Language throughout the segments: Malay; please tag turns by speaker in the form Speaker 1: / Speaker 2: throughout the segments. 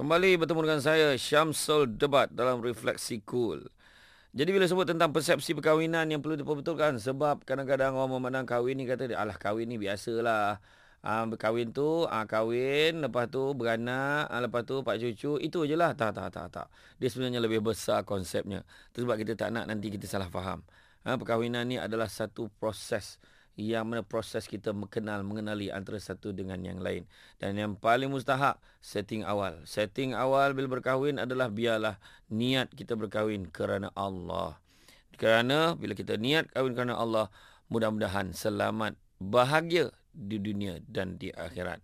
Speaker 1: Kembali bertemu dengan saya Syamsul Debat dalam Refleksi Cool. Jadi bila sebut tentang persepsi perkahwinan yang perlu diperbetulkan sebab kadang-kadang orang memandang kahwin ni kata alah kahwin ni biasalah. Ah uh, kahwin tu ah uh, kahwin lepas tu beranak uh, lepas tu pak cucu itu je lah tak tak tak tak. Dia sebenarnya lebih besar konsepnya. Itu sebab kita tak nak nanti kita salah faham. Ha, perkahwinan ni adalah satu proses yang mana proses kita mengenal mengenali antara satu dengan yang lain. Dan yang paling mustahak setting awal. Setting awal bila berkahwin adalah biarlah niat kita berkahwin kerana Allah. Kerana bila kita niat kahwin kerana Allah mudah-mudahan selamat bahagia di dunia dan di akhirat.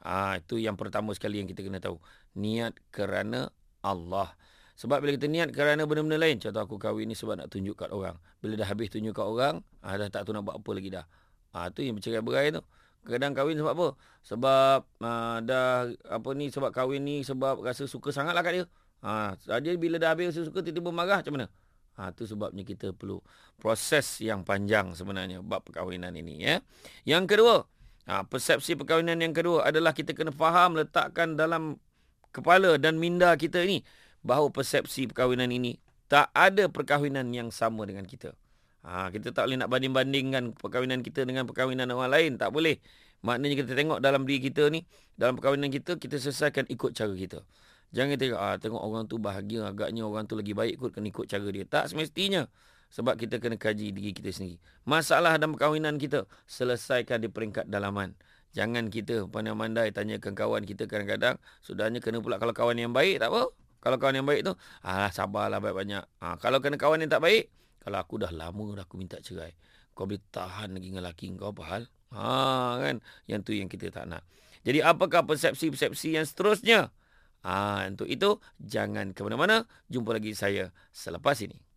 Speaker 1: Ah itu yang pertama sekali yang kita kena tahu. Niat kerana Allah sebab bila kita niat kerana benda-benda lain, contoh aku kahwin ni sebab nak tunjuk kat orang. Bila dah habis tunjuk kat orang, ah, dah tak tahu nak buat apa lagi dah. Ah tu yang bercerai-berai tu. Kadang kahwin sebab apa? Sebab ah, dah apa ni sebab kahwin ni sebab rasa suka sangatlah kat dia. Ah dia bila dah habis rasa suka tiba-tiba marah macam mana? Ha, tu sebabnya kita perlu proses yang panjang sebenarnya bab perkahwinan ini. Ya. Yang kedua, ha, persepsi perkahwinan yang kedua adalah kita kena faham letakkan dalam kepala dan minda kita ini bahawa persepsi perkahwinan ini tak ada perkahwinan yang sama dengan kita. Ha, kita tak boleh nak banding-bandingkan perkahwinan kita dengan perkahwinan orang lain. Tak boleh. Maknanya kita tengok dalam diri kita ni, dalam perkahwinan kita, kita selesaikan ikut cara kita. Jangan tengok, ah, tengok orang tu bahagia, agaknya orang tu lagi baik kot, kena ikut cara dia. Tak semestinya. Sebab kita kena kaji diri kita sendiri. Masalah dalam perkahwinan kita, selesaikan di peringkat dalaman. Jangan kita pandai-pandai tanyakan kawan kita kadang-kadang. Sudahnya kena pula kalau kawan yang baik, tak apa. Kalau kawan yang baik tu, ah sabarlah banyak-banyak. Ah kalau kena kawan yang tak baik, kalau aku dah lama dah aku minta cerai. Kau boleh tahan lagi dengan laki kau apa hal? Ha kan? Yang tu yang kita tak nak. Jadi apakah persepsi-persepsi yang seterusnya? Ah untuk itu jangan ke mana-mana. Jumpa lagi saya selepas ini.